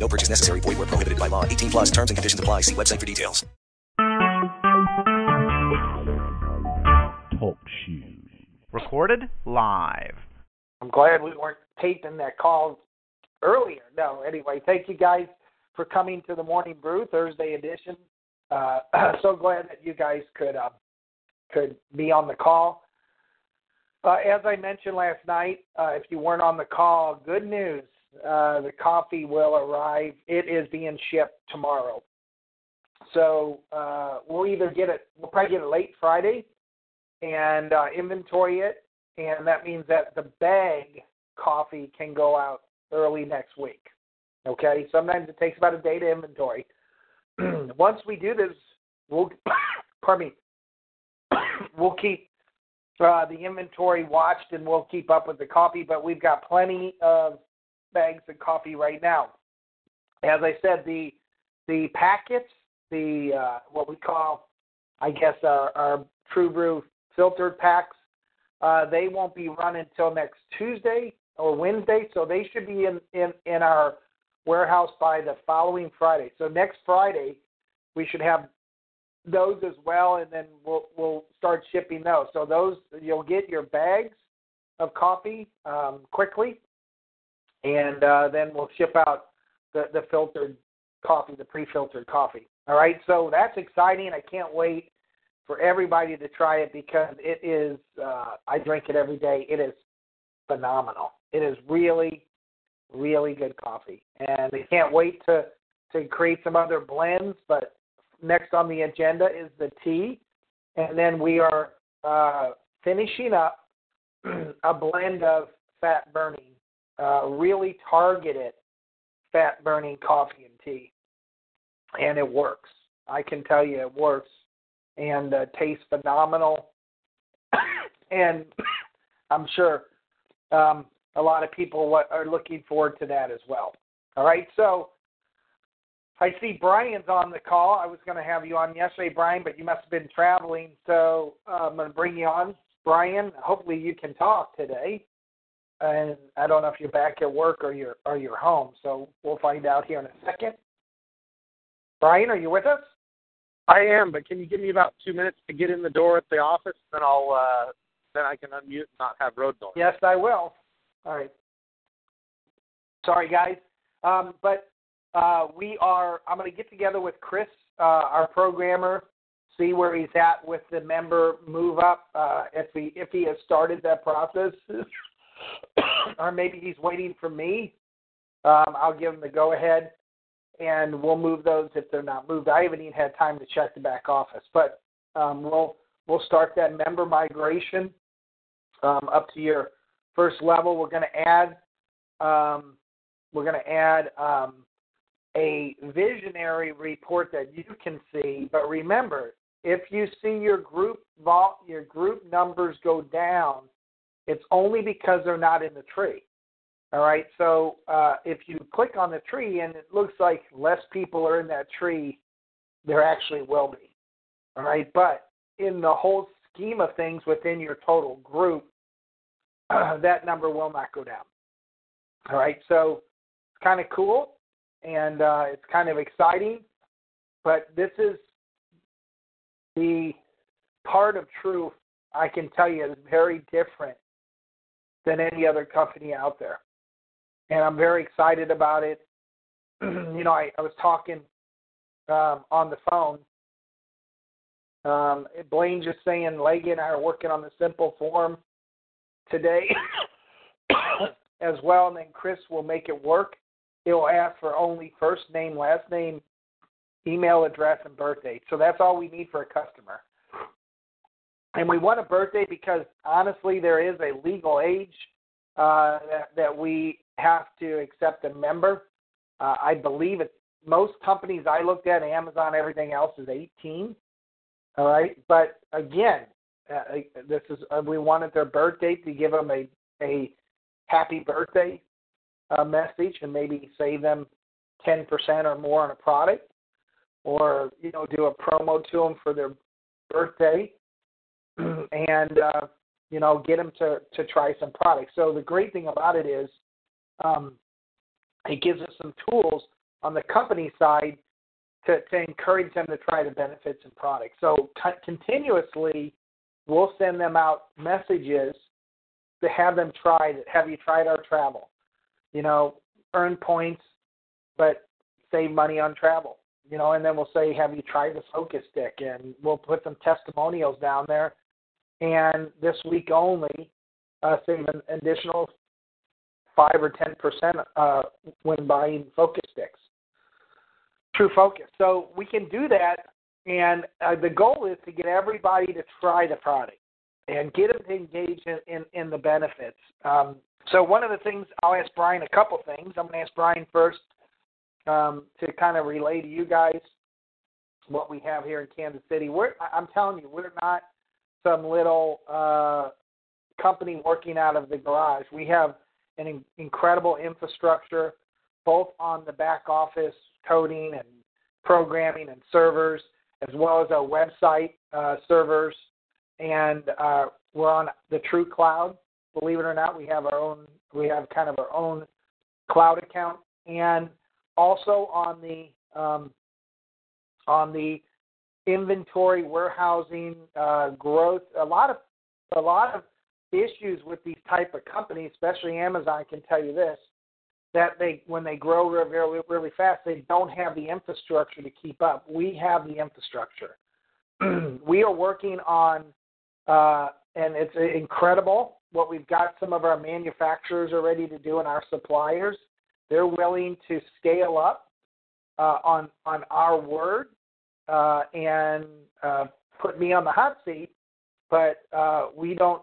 No purchase necessary. Void where prohibited by law. 18 plus terms and conditions apply. See website for details. Talk shoes. Recorded live. I'm glad we weren't taping that call earlier. No, anyway, thank you guys for coming to the Morning Brew Thursday edition. Uh, so glad that you guys could uh, could be on the call. Uh, as I mentioned last night, uh, if you weren't on the call, good news: uh, the coffee will arrive. It is being shipped tomorrow. So uh, we'll either get it, we'll probably get it late Friday, and uh, inventory it, and that means that the bag coffee can go out early next week. Okay, sometimes it takes about a day to inventory. Once we do this, we'll pardon me, we'll keep uh, the inventory watched and we'll keep up with the coffee. But we've got plenty of bags of coffee right now. As I said, the the packets, the uh, what we call, I guess, our, our True Brew filtered packs, uh, they won't be running until next Tuesday or Wednesday, so they should be in, in, in our warehouse by the following Friday. So next Friday, we should have those as well, and then we'll we'll start shipping those. So those you'll get your bags of coffee um, quickly, and uh, then we'll ship out the the filtered coffee, the pre-filtered coffee. All right, so that's exciting. I can't wait for everybody to try it because it is. Uh, I drink it every day. It is phenomenal. It is really, really good coffee, and I can't wait to to create some other blends. But next on the agenda is the tea, and then we are uh, finishing up a blend of fat burning, uh, really targeted fat burning coffee and tea, and it works. I can tell you it works, and uh, tastes phenomenal, and I'm sure um, a lot of people are looking forward to that as well. All right, so I see Brian's on the call. I was going to have you on yesterday, Brian, but you must have been traveling, so uh, I'm going to bring you on. Brian, hopefully you can talk today. And I don't know if you're back at work or you're or you're home, so we'll find out here in a second. Brian, are you with us? I am, but can you give me about two minutes to get in the door at the office? Then I'll uh, then I can unmute and not have road noise. Yes, I will. All right. Sorry, guys, um, but uh, we are. I'm going to get together with Chris, uh, our programmer, see where he's at with the member move up. Uh, if he if he has started that process, or maybe he's waiting for me. Um, I'll give him the go ahead, and we'll move those if they're not moved. I haven't even had time to check the back office, but um, we'll we'll start that member migration um, up to your first level. We're going to add um, we're going to add um, a visionary report that you can see. But remember, if you see your group vault, your group numbers go down, it's only because they're not in the tree. All right. So uh, if you click on the tree and it looks like less people are in that tree, there actually will be. All right. But in the whole scheme of things within your total group, uh, that number will not go down. All right. So it's kind of cool and uh, it's kind of exciting. But this is the part of truth I can tell you is very different than any other company out there. And I'm very excited about it. you know, I, I was talking um, on the phone. Um, Blaine just saying, Leggy and I are working on the simple form today as well, and then Chris will make it work. It will ask for only first name, last name, email address, and birthday. So that's all we need for a customer. And we want a birthday because honestly, there is a legal age uh, that, that we have to accept a member. Uh, I believe it's most companies I looked at, Amazon, everything else is 18. All right, but again, uh, this is uh, we wanted their birthday to give them a a happy birthday uh, message and maybe save them 10% or more on a product, or you know do a promo to them for their birthday, and uh, you know get them to to try some products. So the great thing about it is, um, it gives us some tools on the company side to, to encourage them to try the benefits and products. So c- continuously, we'll send them out messages to have them try. Have you tried our travel? You know, earn points, but save money on travel. You know, and then we'll say, have you tried the focus stick? And we'll put some testimonials down there. And this week only, uh, save an additional five or ten percent uh, when buying focus sticks. True focus. So we can do that, and uh, the goal is to get everybody to try the product and get them to engage in, in, in the benefits. Um, so one of the things I'll ask Brian a couple things. I'm going to ask Brian first um, to kind of relay to you guys what we have here in Kansas City. We're, I'm telling you, we're not some little uh, company working out of the garage. We have an in- incredible infrastructure, both on the back office coding and programming and servers, as well as our website uh, servers, and uh, we're on the True Cloud. Believe it or not, we have our own. We have kind of our own cloud account, and also on the um, on the inventory warehousing uh, growth. A lot of a lot of issues with these type of companies, especially Amazon, can tell you this that they when they grow really really fast, they don't have the infrastructure to keep up. We have the infrastructure. we are working on, uh, and it's incredible what we've got. Some of our manufacturers are ready to do, and our suppliers they're willing to scale up uh, on on our word uh, and uh, put me on the hot seat. But uh, we don't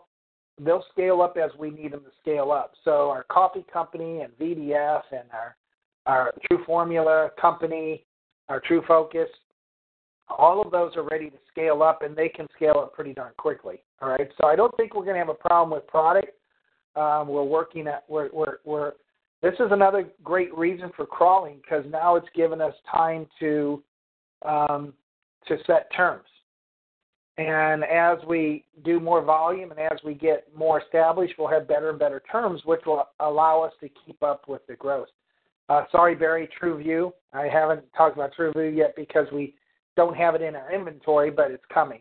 they'll scale up as we need them to scale up. So our coffee company and VDF and our our True Formula company, our True Focus, all of those are ready to scale up, and they can scale up pretty darn quickly. All right, so I don't think we're going to have a problem with product. Um, we're working at we're we're we're. This is another great reason for crawling because now it's given us time to um, to set terms. And as we do more volume and as we get more established, we'll have better and better terms, which will allow us to keep up with the growth. Uh, sorry, Barry, TrueView. I haven't talked about TrueView yet because we don't have it in our inventory, but it's coming.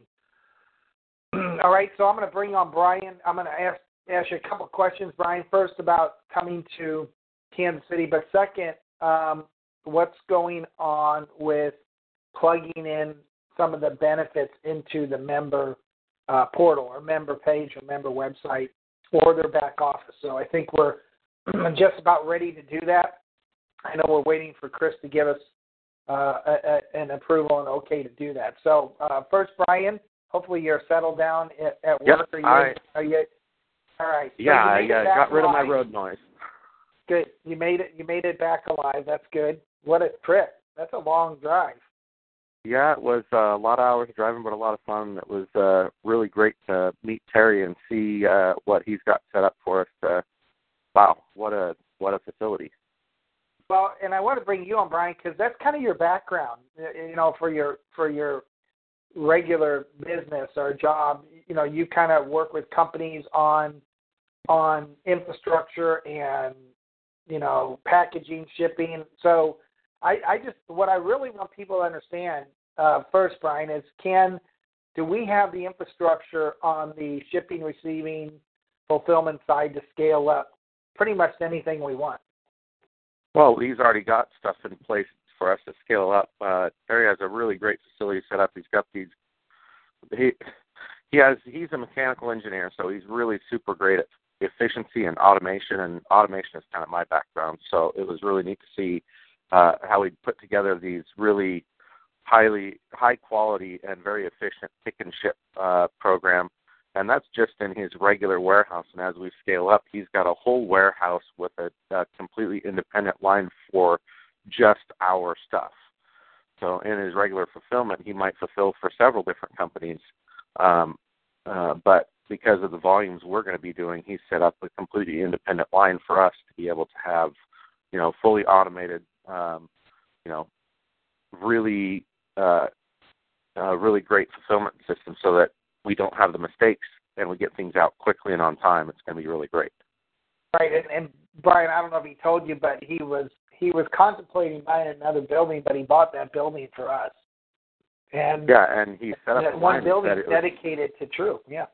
All right, so I'm going to bring on Brian. I'm going to ask ask you a couple questions, Brian. First about coming to Kansas City, but second, um, what's going on with plugging in some of the benefits into the member uh, portal or member page or member website or their back office. So I think we're just about ready to do that. I know we're waiting for Chris to give us uh, a, a, an approval and okay to do that. So uh, first, Brian, hopefully you're settled down at, at work. Yep, are you, I, are you all right? So yeah, I uh, got rid alive. of my road noise. Good. You made it. You made it back alive. That's good. What a trip. That's a long drive. Yeah, it was uh, a lot of hours of driving, but a lot of fun. It was uh, really great to meet Terry and see uh, what he's got set up for us. Uh, wow, what a what a facility! Well, and I want to bring you on, Brian, because that's kind of your background. You know, for your for your regular business or job, you know, you kind of work with companies on on infrastructure and you know packaging, shipping. So I, I just what I really want people to understand uh, first, Brian, is can do we have the infrastructure on the shipping, receiving, fulfillment side to scale up pretty much anything we want? Well, he's already got stuff in place for us to scale up. Uh, Terry has a really great facility set up. He's got these. He he has he's a mechanical engineer, so he's really super great at efficiency and automation. And automation is kind of my background, so it was really neat to see uh, how he put together these really highly high quality and very efficient pick and ship uh, program. And that's just in his regular warehouse. And as we scale up, he's got a whole warehouse with a, a completely independent line for just our stuff. So in his regular fulfillment, he might fulfill for several different companies, um, uh, but because of the volumes we're going to be doing, he's set up a completely independent line for us to be able to have, you know, fully automated, um, you know, really, uh, uh, really great fulfillment system so that we don't have the mistakes and we get things out quickly and on time. It's going to be really great. Right, and, and Brian, I don't know if he told you, but he was he was contemplating buying another building, but he bought that building for us. And yeah, and he set up that one building dedicated was, to True. Yeah.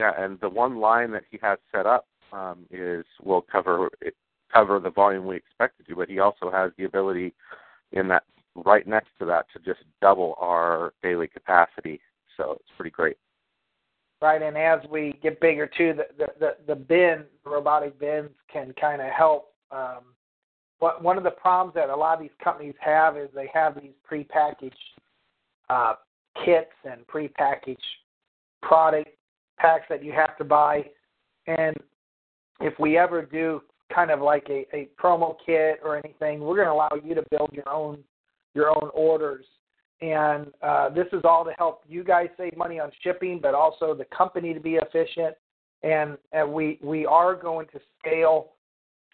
Yeah, and the one line that he has set up um, is will cover it, cover the volume we expected to, do, but he also has the ability in that right next to that to just double our daily capacity. So it's pretty great. Right, and as we get bigger too, the the the, the bin robotic bins can kind of help. Um, what one of the problems that a lot of these companies have is they have these prepackaged uh, kits and prepackaged product packs that you have to buy. And if we ever do kind of like a, a promo kit or anything, we're going to allow you to build your own your own orders. And uh, this is all to help you guys save money on shipping, but also the company to be efficient. And, and we we are going to scale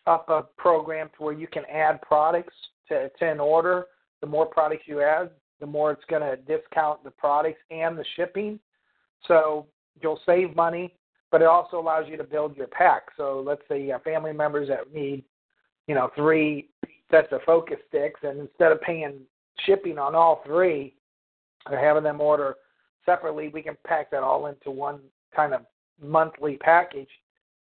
up a program to where you can add products to, to an order. The more products you add, the more it's going to discount the products and the shipping. So you'll save money, but it also allows you to build your pack. So let's say you have family members that need, you know, three sets of focus sticks, and instead of paying shipping on all three or having them order separately, we can pack that all into one kind of monthly package,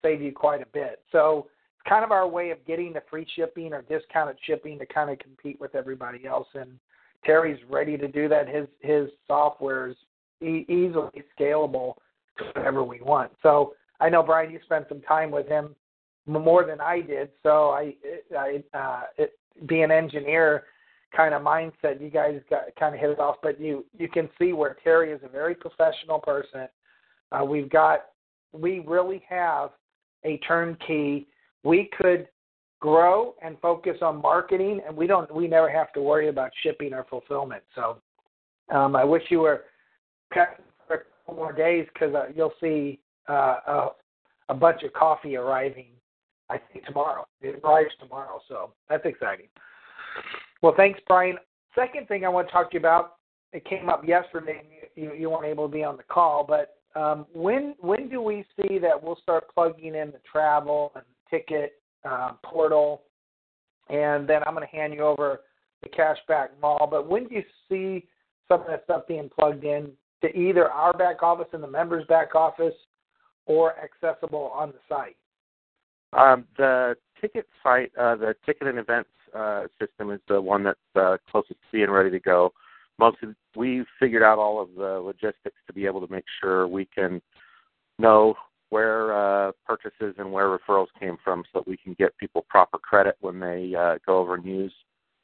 save you quite a bit. So it's kind of our way of getting the free shipping or discounted shipping to kind of compete with everybody else. And Terry's ready to do that. His his software is e- easily scalable to whatever we want. So I know Brian, you spent some time with him more than I did. So I, I uh, it, being an engineer kind of mindset, you guys got kind of hit it off. But you you can see where Terry is a very professional person. Uh, we've got we really have a turnkey. We could grow and focus on marketing, and we don't we never have to worry about shipping or fulfillment. So um, I wish you were couple more days because uh, you'll see uh, a, a bunch of coffee arriving. I think tomorrow. It arrives tomorrow, so that's exciting. Well, thanks, Brian. Second thing I want to talk to you about. It came up yesterday. You, you weren't able to be on the call, but um, when when do we see that we'll start plugging in the travel and ticket uh, portal, and then I'm going to hand you over the cashback mall. But when do you see some of that stuff being plugged in to either our back office and the members' back office or accessible on the site? Um, the ticket site, uh, the ticket and events uh, system is the one that's uh, closest to being ready to go. Most of, we've figured out all of the logistics to be able to make sure we can know where uh, purchases and where referrals came from, so that we can get people proper credit when they uh, go over and use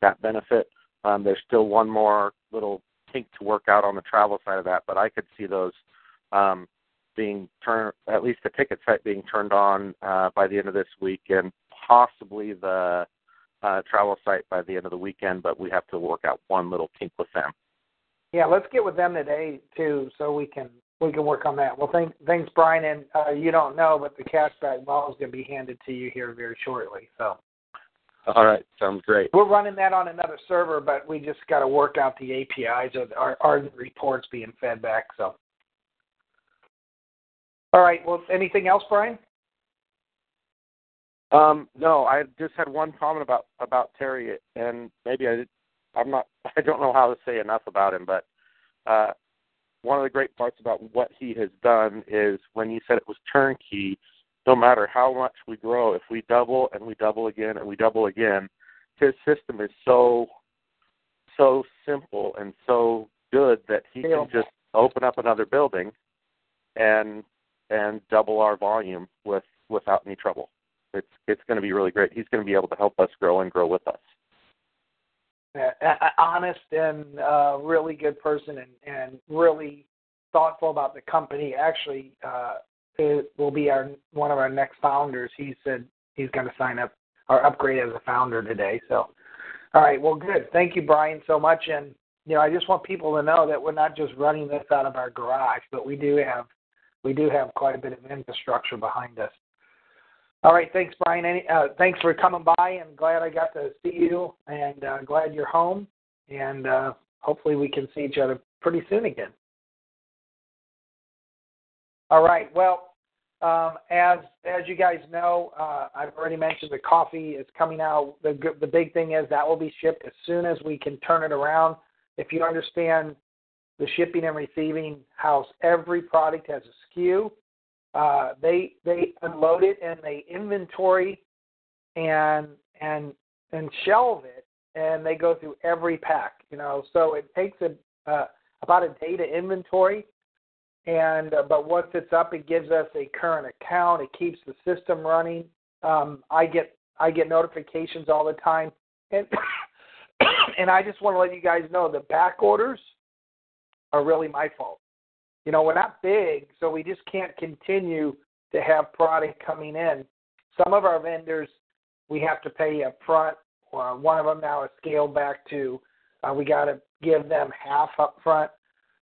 that benefit. Um, there's still one more little kink to work out on the travel side of that, but I could see those um, being turned, at least the ticket site being turned on uh, by the end of this week, and possibly the uh, travel site by the end of the weekend. But we have to work out one little kink with them. Yeah, let's get with them today too, so we can we can work on that. Well, thank, thanks, Brian. And uh, you don't know, but the cashback mall is going to be handed to you here very shortly. So all right, sounds great. We're running that on another server, but we just got to work out the APIs or are, are the reports being fed back. So, all right. Well, anything else, Brian? Um, no, I just had one comment about about Terry, and maybe I I'm not I don't know how to say enough about him, but uh, one of the great parts about what he has done is when you said it was turnkey no matter how much we grow, if we double and we double again and we double again, his system is so so simple and so good that he can just open up another building and and double our volume with without any trouble. It's it's going to be really great. He's going to be able to help us grow and grow with us. Uh, honest and uh, really good person and and really thoughtful about the company. Actually, uh, will be our one of our next founders. He said he's going to sign up or upgrade as a founder today. So All right. Well, good. Thank you, Brian, so much. And you know, I just want people to know that we're not just running this out of our garage, but we do have we do have quite a bit of infrastructure behind us. All right. Thanks, Brian. Any, uh, thanks for coming by, and glad I got to see you, and uh, glad you're home. And uh, hopefully, we can see each other pretty soon again. All right. Well, um, as as you guys know, uh, I've already mentioned the coffee is coming out. The the big thing is that will be shipped as soon as we can turn it around. If you understand the shipping and receiving house, every product has a SKU. Uh, they they unload it and they inventory and and and shelve it, and they go through every pack. You know, so it takes a uh, about a day to inventory and uh, but once it's up, it gives us a current account. It keeps the system running. Um, I get I get notifications all the time, and and I just want to let you guys know the back orders are really my fault. You know, we're not big, so we just can't continue to have product coming in. Some of our vendors we have to pay up front. Uh, one of them now is scaled back to uh, we got to give them half up front.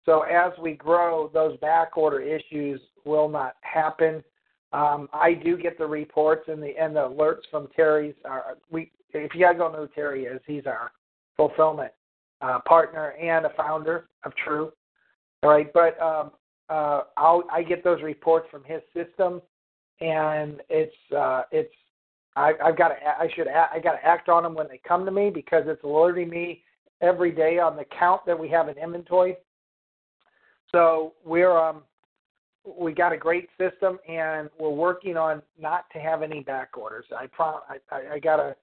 So as we grow, those back order issues will not happen. Um, I do get the reports and the and the alerts from Terry's. Uh, we, if you guys don't know who Terry is, he's our fulfillment uh, partner and a founder of True. All right, but um, uh, I'll, I get those reports from his system, and it's uh, it's I, I've got to I should I got to act on them when they come to me because it's alerting me every day on the count that we have in inventory so we're um, we got a great system, and we're working on not to have any back orders. I prom- I, I, I gotta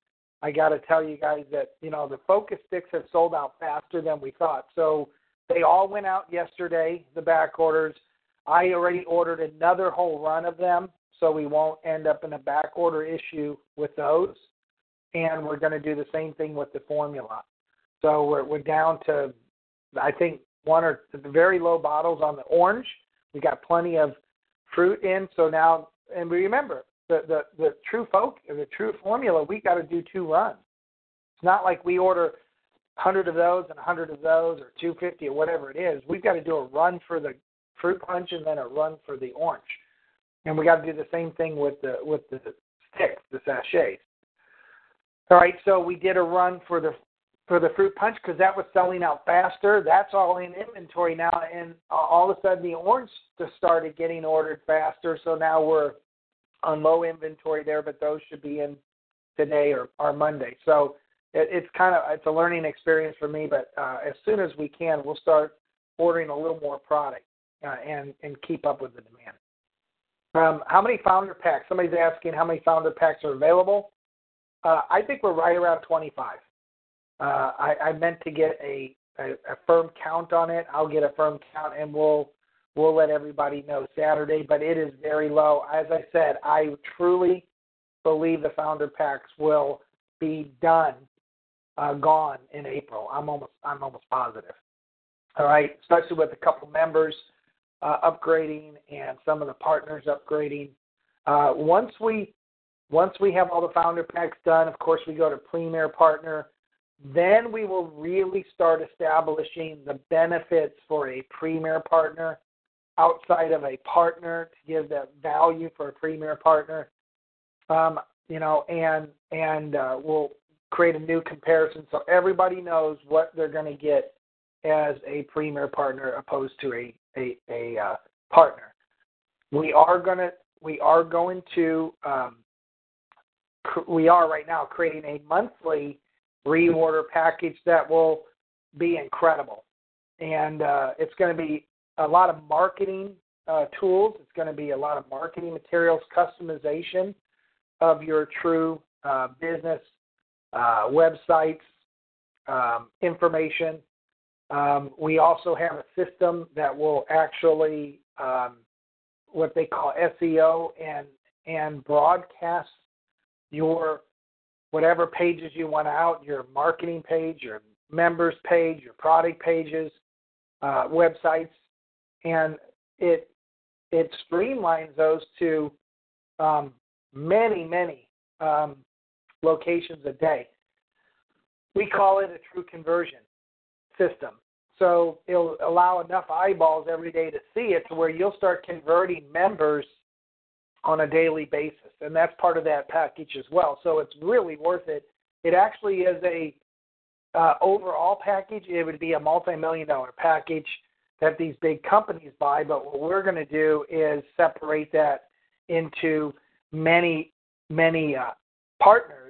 I gotta tell you guys that you know the focus sticks have sold out faster than we thought. So they all went out yesterday. The back orders. I already ordered another whole run of them, so we won't end up in a back order issue with those. And we're going to do the same thing with the formula. So we're we're down to I think one or very low bottles on the orange. We got plenty of fruit in. So now, and we remember, the the the true folk, the true formula, we got to do two runs. It's not like we order 100 of those and a 100 of those or 250 or whatever it is. We've got to do a run for the fruit punch and then a run for the orange. And we got to do the same thing with the with the sticks, the sachets. All right, so we did a run for the for the fruit punch because that was selling out faster. That's all in inventory now, and all of a sudden the orange just started getting ordered faster. So now we're on low inventory there, but those should be in today or, or Monday. So it, it's kind of it's a learning experience for me. But uh, as soon as we can, we'll start ordering a little more product uh, and and keep up with the demand. Um, how many founder packs? Somebody's asking how many founder packs are available. Uh, I think we're right around 25. Uh, I, I meant to get a, a, a firm count on it. I'll get a firm count, and we'll we'll let everybody know Saturday. But it is very low. As I said, I truly believe the founder packs will be done, uh, gone in April. I'm almost I'm almost positive. All right, especially with a couple members uh, upgrading and some of the partners upgrading. Uh, once we once we have all the founder packs done, of course we go to Premier Partner then we will really start establishing the benefits for a premier partner outside of a partner to give that value for a premier partner. Um, you know, and and uh, we'll create a new comparison so everybody knows what they're going to get as a premier partner opposed to a a, a uh, partner. We are going to we are going to um, cr- we are right now creating a monthly reorder package that will be incredible. And uh, it's going to be a lot of marketing uh, tools. It's going to be a lot of marketing materials, customization of your true uh, business uh, websites, um, information. Um, we also have a system that will actually um, what they call SEO and and broadcast your whatever pages you want out, your marketing page, your members page, your product pages, uh, websites, and it it streamlines those to um, many many um, locations a day. we call it a true conversion system. So it'll allow enough eyeballs every day to see it to where you'll start converting members on a daily basis. And that's part of that package as well. So it's really worth it. It actually is a uh, overall package. It would be a multi-million dollar package that these big companies buy. But what we're going to do is separate that into many, many uh, partners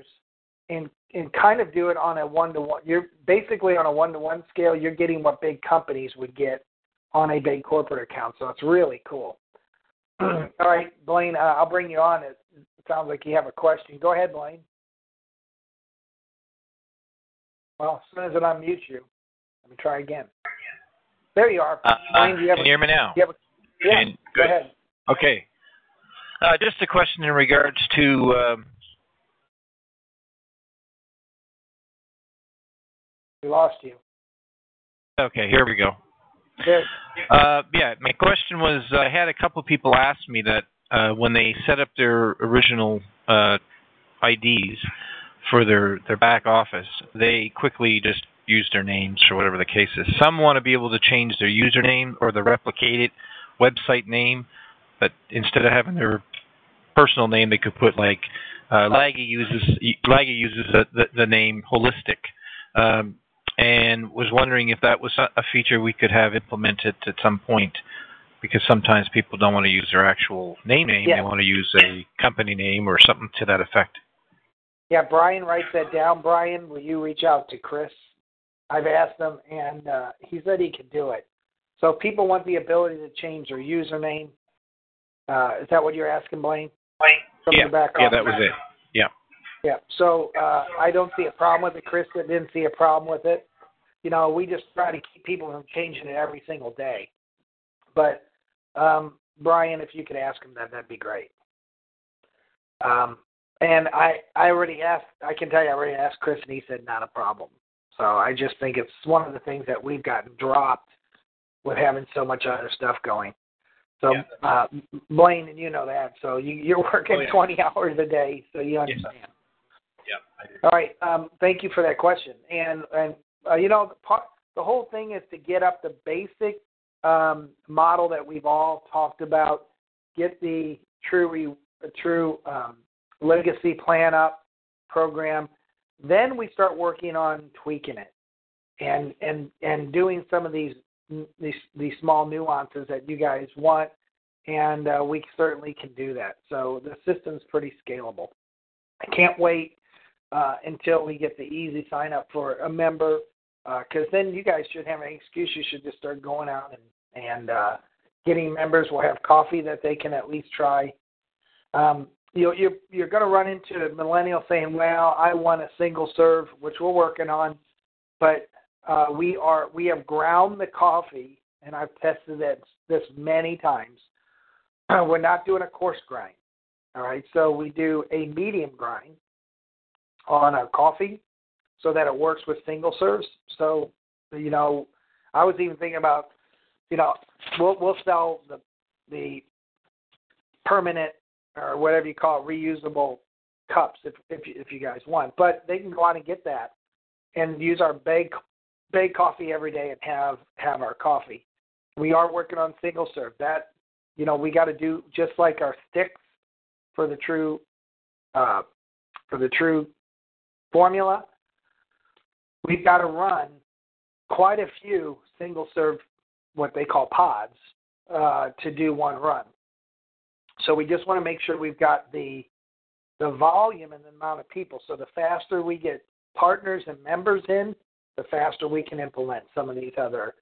and and kind of do it on a one to one. You're basically on a one to one scale. You're getting what big companies would get on a big corporate account. So it's really cool. All right, Blaine, uh, I'll bring you on. It, sounds like you have a question. Go ahead, Blaine. Well, as soon as it unmutes you, let me try again. There you are. Uh, Blaine, do you have can a, you hear me now? you have a, yeah, And- go ahead. Okay. Uh, just a question in regards to um, We lost you. okay. Here we go. Good. Uh, yeah, my question was I had a couple of people ask me that uh, when they set up their original uh, IDs for their, their back office, they quickly just use their names or whatever the case is. Some want to be able to change their username or the replicated website name, but instead of having their personal name, they could put like uh, Laggy uses Laggy uses the, the, the name Holistic. Um, and was wondering if that was a feature we could have implemented at some point because sometimes people don't want to use their actual name name Yeah. they want to use a company name or something to that effect Yeah, Brian writes that down. Brian, will you reach out to Chris? I've asked him, and uh, he said he could do it. So if people want the ability to change their username, uh, is that what you're asking, Blaine? From yeah the back yeah office? that was it yeah. So uh, I don't see a problem with it. Chris didn't see a problem with it. You know, we just try to keep people from changing it every single day. But um, Brian, if you could ask him that, that'd be great. Um, and I, I already asked. I can tell you, I already asked Chris, and he said not a problem. So I just think it's one of the things that we've gotten dropped with having so much other stuff going. So Yeah. uh, Blaine, and you know that. So you, you're working Oh, yeah. 20 hours a day, so you understand. yeah All right. Um, thank you for that question. And and uh, you know the part, the whole thing is to get up the basic um, model that we've all talked about. Get the true re, true um, legacy plan up program. Then we start working on tweaking it and and and doing some of these these these small nuances that you guys want. And uh, we certainly can do that. So the system's pretty scalable. I can't wait uh, until we get the easy sign up for a member. Because then you guys should have an excuse. You should just start going out and and uh, getting members. We'll have coffee that they can at least try. Um, you you're you're going to run into a millennial saying, "Well, I want a single serve," which we're working on, but uh, we are we have ground the coffee, and I've tested that this many times. we're not doing a coarse grind. All right, so we do a medium grind on our coffee so that it works with single serves. So, you know, I was even thinking about, you know, we'll we'll sell the the permanent or whatever you call it, reusable cups if if you, if you guys want. But they can go out and get that and use our bag bag coffee every day and have have our coffee. We are working on single serve. That you know we got to do just like our sticks for the true uh, for the true formula. We've got to run quite a few single serve what they call pods uh, to do one run. So we just want to make sure we've got the the volume and the amount of people. So the faster we get partners and members in, the faster we can implement some of these other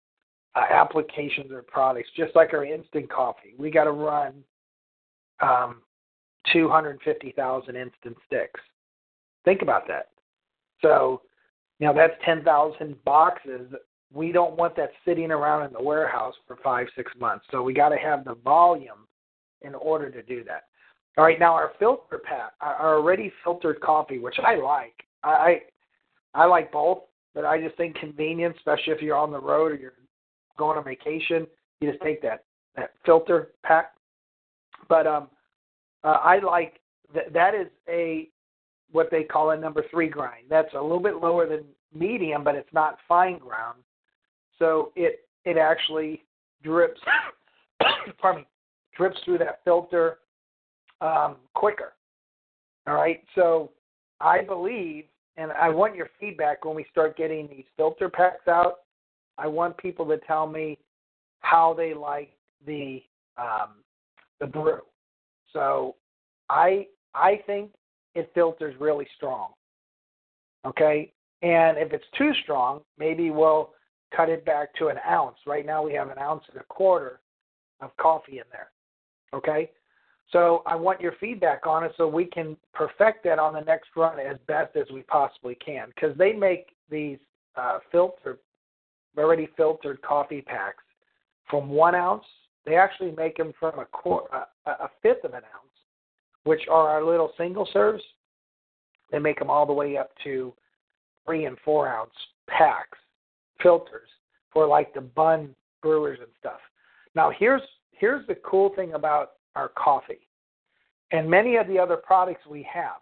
uh, applications or products. Just like our instant coffee, we got to run um, 250,000 instant sticks. Think about that. So, you know, that's 10,000 boxes. We don't want that sitting around in the warehouse for five, six months. So we got to have the volume in order to do that. All right, now our filter pack, our already filtered coffee, which I like. I I like both, but I just think convenience, especially if you're on the road or you're going on vacation, you just take that that filter pack. But um, uh, I like that. That is a what they call a number three grind. That's a little bit lower than medium, but it's not fine ground. So it it actually drips. pardon me, drips through that filter um, quicker. All right. So I believe, and I want your feedback when we start getting these filter packs out. I want people to tell me how they like the um, the brew. So I I think it filters really strong. Okay, and if it's too strong, maybe we'll cut it back to an ounce. Right now we have an ounce and a quarter of coffee in there. Okay, so I want your feedback on it so we can perfect that on the next run as best as we possibly can because they make these uh, filtered, already filtered coffee packs from one ounce. They actually make them from a, quart, a, a fifth of an ounce, which are our little single serves. They make them all the way up to three and four ounce packs, filters for like the Bunn brewers and stuff. Now here's here's the cool thing about our coffee and many of the other products we have.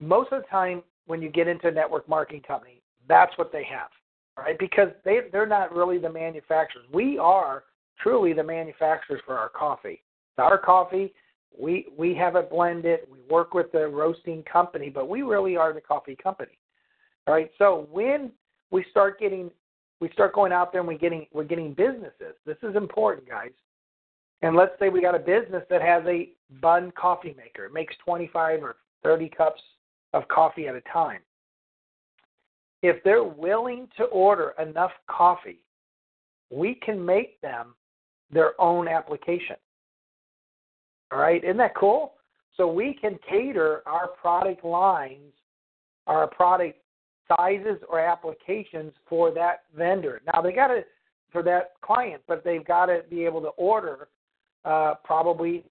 Most of the time when you get into a network marketing company, that's what they have. Right? Because they they're not really the manufacturers. We are truly the manufacturers for our coffee. Our coffee. We we have it blended. We work with the roasting company, but we really are the coffee company. All right. So when we start getting we start going out there and we getting we're getting businesses. This is important, guys. And let's say we got a business that has a Bunn coffee maker. It makes 25 or 30 cups of coffee at a time. If they're willing to order enough coffee, we can make them their own application. All right, isn't that cool? So we can cater our product lines, our product sizes or applications for that vendor. Now they got to for that client, but they've got to be able to order uh, probably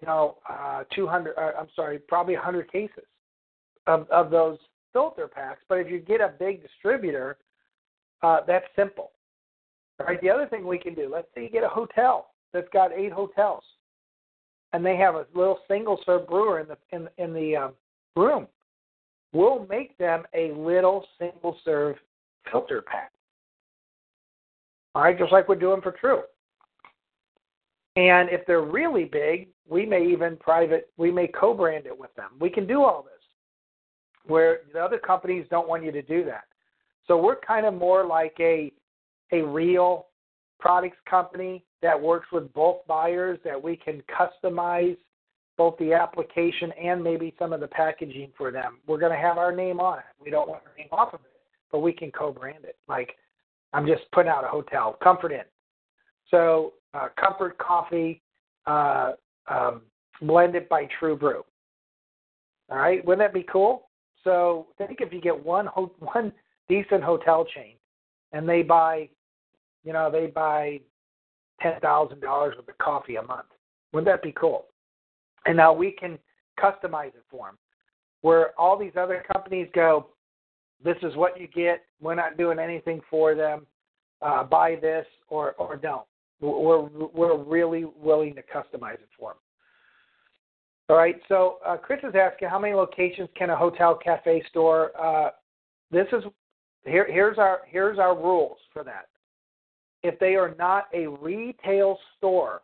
you know uh, 200. Uh, I'm sorry, probably 100 cases of of those filter packs. But if you get a big distributor, uh, that's simple. All right. The other thing we can do, let's say you get a hotel that's got eight hotels, and they have a little single serve brewer in the in in the um, room we'll make them a little single serve filter pack. All right, just like we're doing for True. And if they're really big, we may even private, we may co brand it with them. We can do all this where the other companies don't want you to do that. So we're kind of more like a a real products company that works with bulk buyers that we can customize both the application and maybe some of the packaging for them. We're going to have our name on it. We don't want our name off of it, but we can co-brand it. Like I'm just putting out a hotel, Comfort Inn. So uh, Comfort Coffee, uh, um, blended by True Brew. All right, wouldn't that be cool? So think if you get one ho- one decent hotel chain, and they buy, you know, they buy ten thousand dollars worth of coffee a month. Wouldn't that be cool? And now we can customize it for them. Where all these other companies go, this is what you get. We're not doing anything for them. Uh, buy this or or don't. We're we're really willing to customize it for them. All right. So uh, Chris is asking, how many locations can a hotel cafe store? Uh, this is here. Here's our here's our rules for that. If they are not a retail store,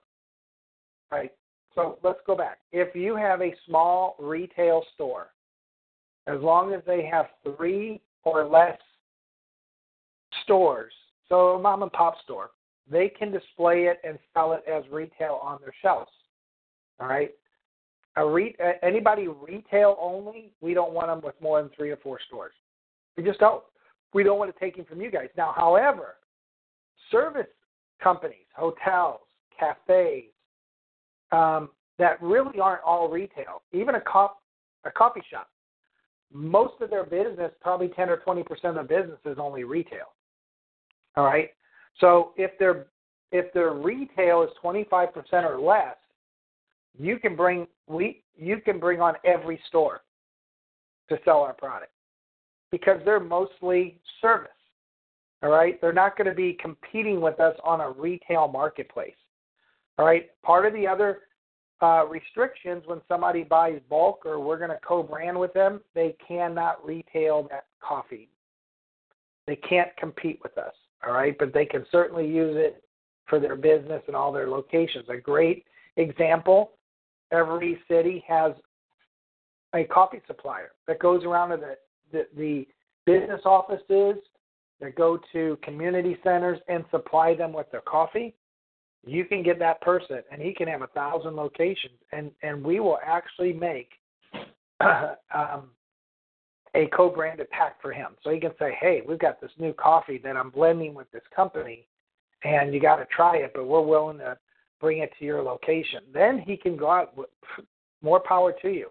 right? So let's go back. If you have a small retail store, as long as they have three or less stores, so a mom and pop store, they can display it and sell it as retail on their shelves. All right. A re- anybody retail only, we don't want them with more than three or four stores. We just don't. We don't want to take them from you guys. Now, however, service companies, hotels, cafes, um, that really aren't all retail. Even a cop, a coffee shop, most of their business, probably 10 or 20 percent of business is only retail. All right. So if their if their retail is 25 percent or less, you can bring we you can bring on every store to sell our product because they're mostly service. All right. They're not going to be competing with us on a retail marketplace. All right. Part of the other uh, restrictions when somebody buys bulk or we're going to co-brand with them. They cannot retail that coffee. They can't compete with us. All right, but they can certainly use it for their business and all their locations. A great example: every city has a coffee supplier that goes around to the the, the business offices that go to community centers and supply them with their coffee. You can get that person and he can have a thousand locations. And and we will actually make um, a co-branded pack for him. So he can say hey we've got this new coffee that i'm blending with this company and you got to try it but we're willing to bring it to your location. Then he can go out with more power to you.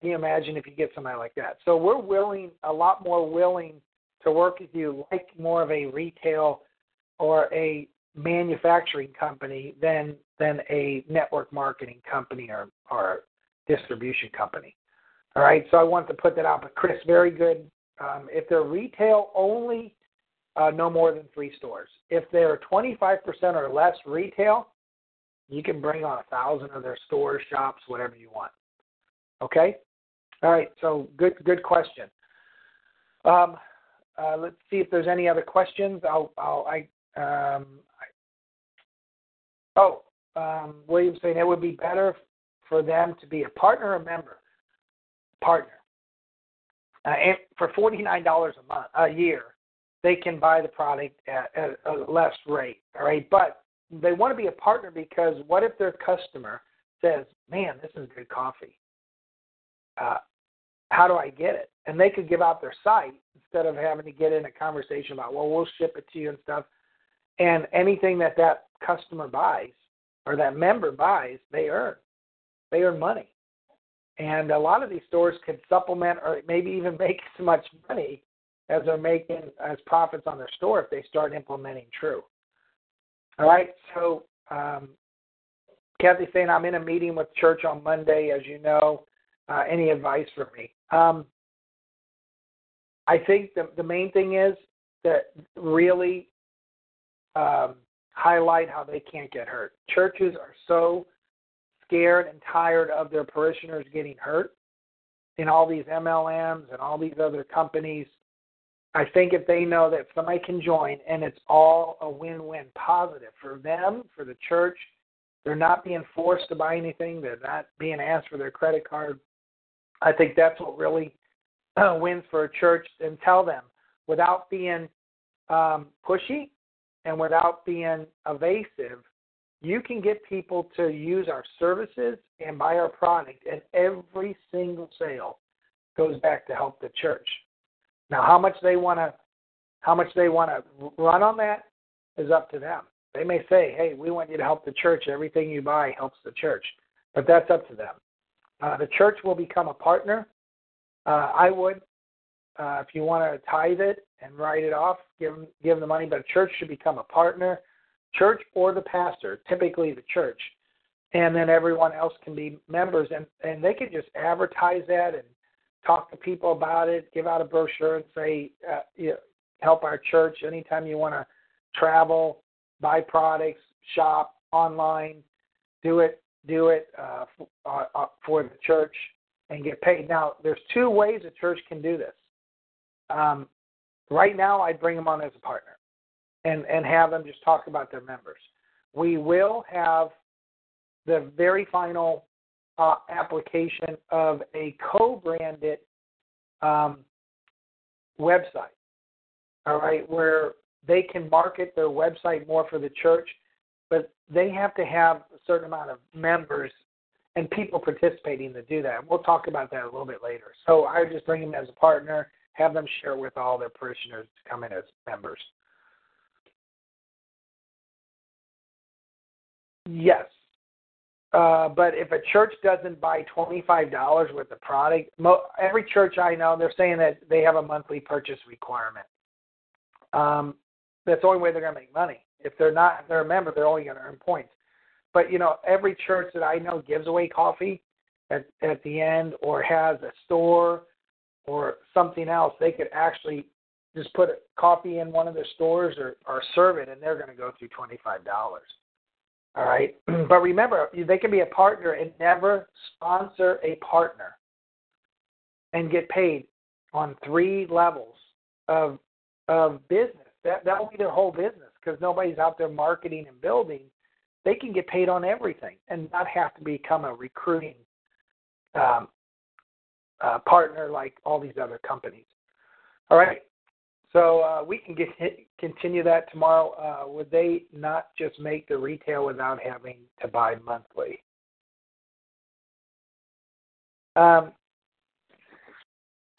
Can you imagine if you get somebody like that? So we're willing a lot more willing to work with you like more of a retail or a manufacturing company than than a network marketing company or or distribution company. All right, so I want to put that out. But Chris, very good. Um, if they're retail only, uh, no more than three stores. If they're 25% or less retail, you can bring on a thousand of their stores, shops, whatever you want. Okay. All right. So good, good question. Um, uh, let's see if there's any other questions. I'll, I'll I um, Oh, um, William saying it would be better for them to be a partner or member. Partner. Uh, and for forty nine dollars a month a year, they can buy the product at, at a less rate. All right, but they want to be a partner because what if their customer says, "Man, this is good coffee. Uh, how do I get it?" And they could give out their site instead of having to get in a conversation about, "Well, we'll ship it to you and stuff." And anything that that customer buys or that member buys, they earn. They earn money. And a lot of these stores could supplement or maybe even make as much money as they're making as profits on their store if they start implementing True. All right, so um, Kathy's saying I'm in a meeting with church on Monday, as you know. Uh, any advice for me? Um, I think the the main thing is that really um, highlight how they can't get hurt. Churches are so scared and tired of their parishioners getting hurt in all these MLMs and all these other companies. I think if they know that somebody can join and it's all a win win positive for them, for the church, they're not being forced to buy anything, they're not being asked for their credit card. I think that's what really uh, wins for a church and tell them without being um, pushy and without being evasive, you can get people to use our services and buy our product, and every single sale goes back to help the church. Now, how much they want to, how much they want to run on that is up to them. They may say, "Hey, we want you to help the church. Everything you buy helps the church," but that's up to them. Uh, the church will become a partner. Uh, I would, uh, if you want to tithe it and write it off, give them, give them the money. But a church should become a partner, church or the pastor, typically the church, and then everyone else can be members, and and they can just advertise that and talk to people about it, give out a brochure and say, uh, you know, help our church anytime you want to travel, buy products, shop online, do it do it uh, for, uh, uh, for the church and get paid. Now, there's two ways a church can do this. Um, right now, I'd bring them on as a partner and, and have them just talk about their members. We will have the very final uh, application of a co branded um, website, all right, where they can market their website more for the church, but they have to have a certain amount of members and people participating to do that. We'll talk about that a little bit later. So I would just bring them as a partner have them share with all their parishioners to come in as members. Yes. Uh, but if a church doesn't buy $25 worth of product, mo- every church I know, they're saying that they have a monthly purchase requirement. Um, that's the only way they're going to make money. If they're not, if they're a member, they're only going to earn points. But you know, every church that I know gives away coffee at at the end, or has a store or something else, they could actually just put a coffee in one of their stores or, or serve it, and they're going to go through twenty five dollars. All right. But remember, they can be a partner and never sponsor a partner and get paid on three levels of of business. That that will be their whole business because nobody's out there marketing and building. They can get paid on everything and not have to become a recruiting um, uh, partner like all these other companies. All right. So uh, we can get continue that tomorrow. Uh, would they not just make the retail without having to buy monthly? Um,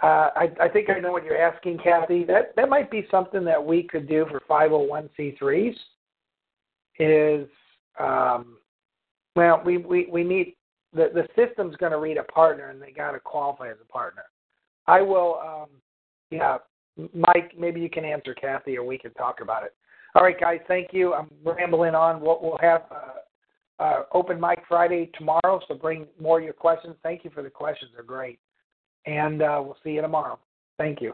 uh, I, I think I know what you're asking, Kathy. That that might be something that we could do for 501c3s. Is um, well, we, we, we need the the system's going to read a partner, and they got to qualify as a partner. I will. Um, yeah, Mike, maybe you can answer Kathy, or we can talk about it. All right, guys. Thank you. I'm rambling on. We'll, we'll have uh, uh, open mic Friday tomorrow, so bring more of your questions. Thank you for the questions; they're great and uh, we'll see you tomorrow. Thank you.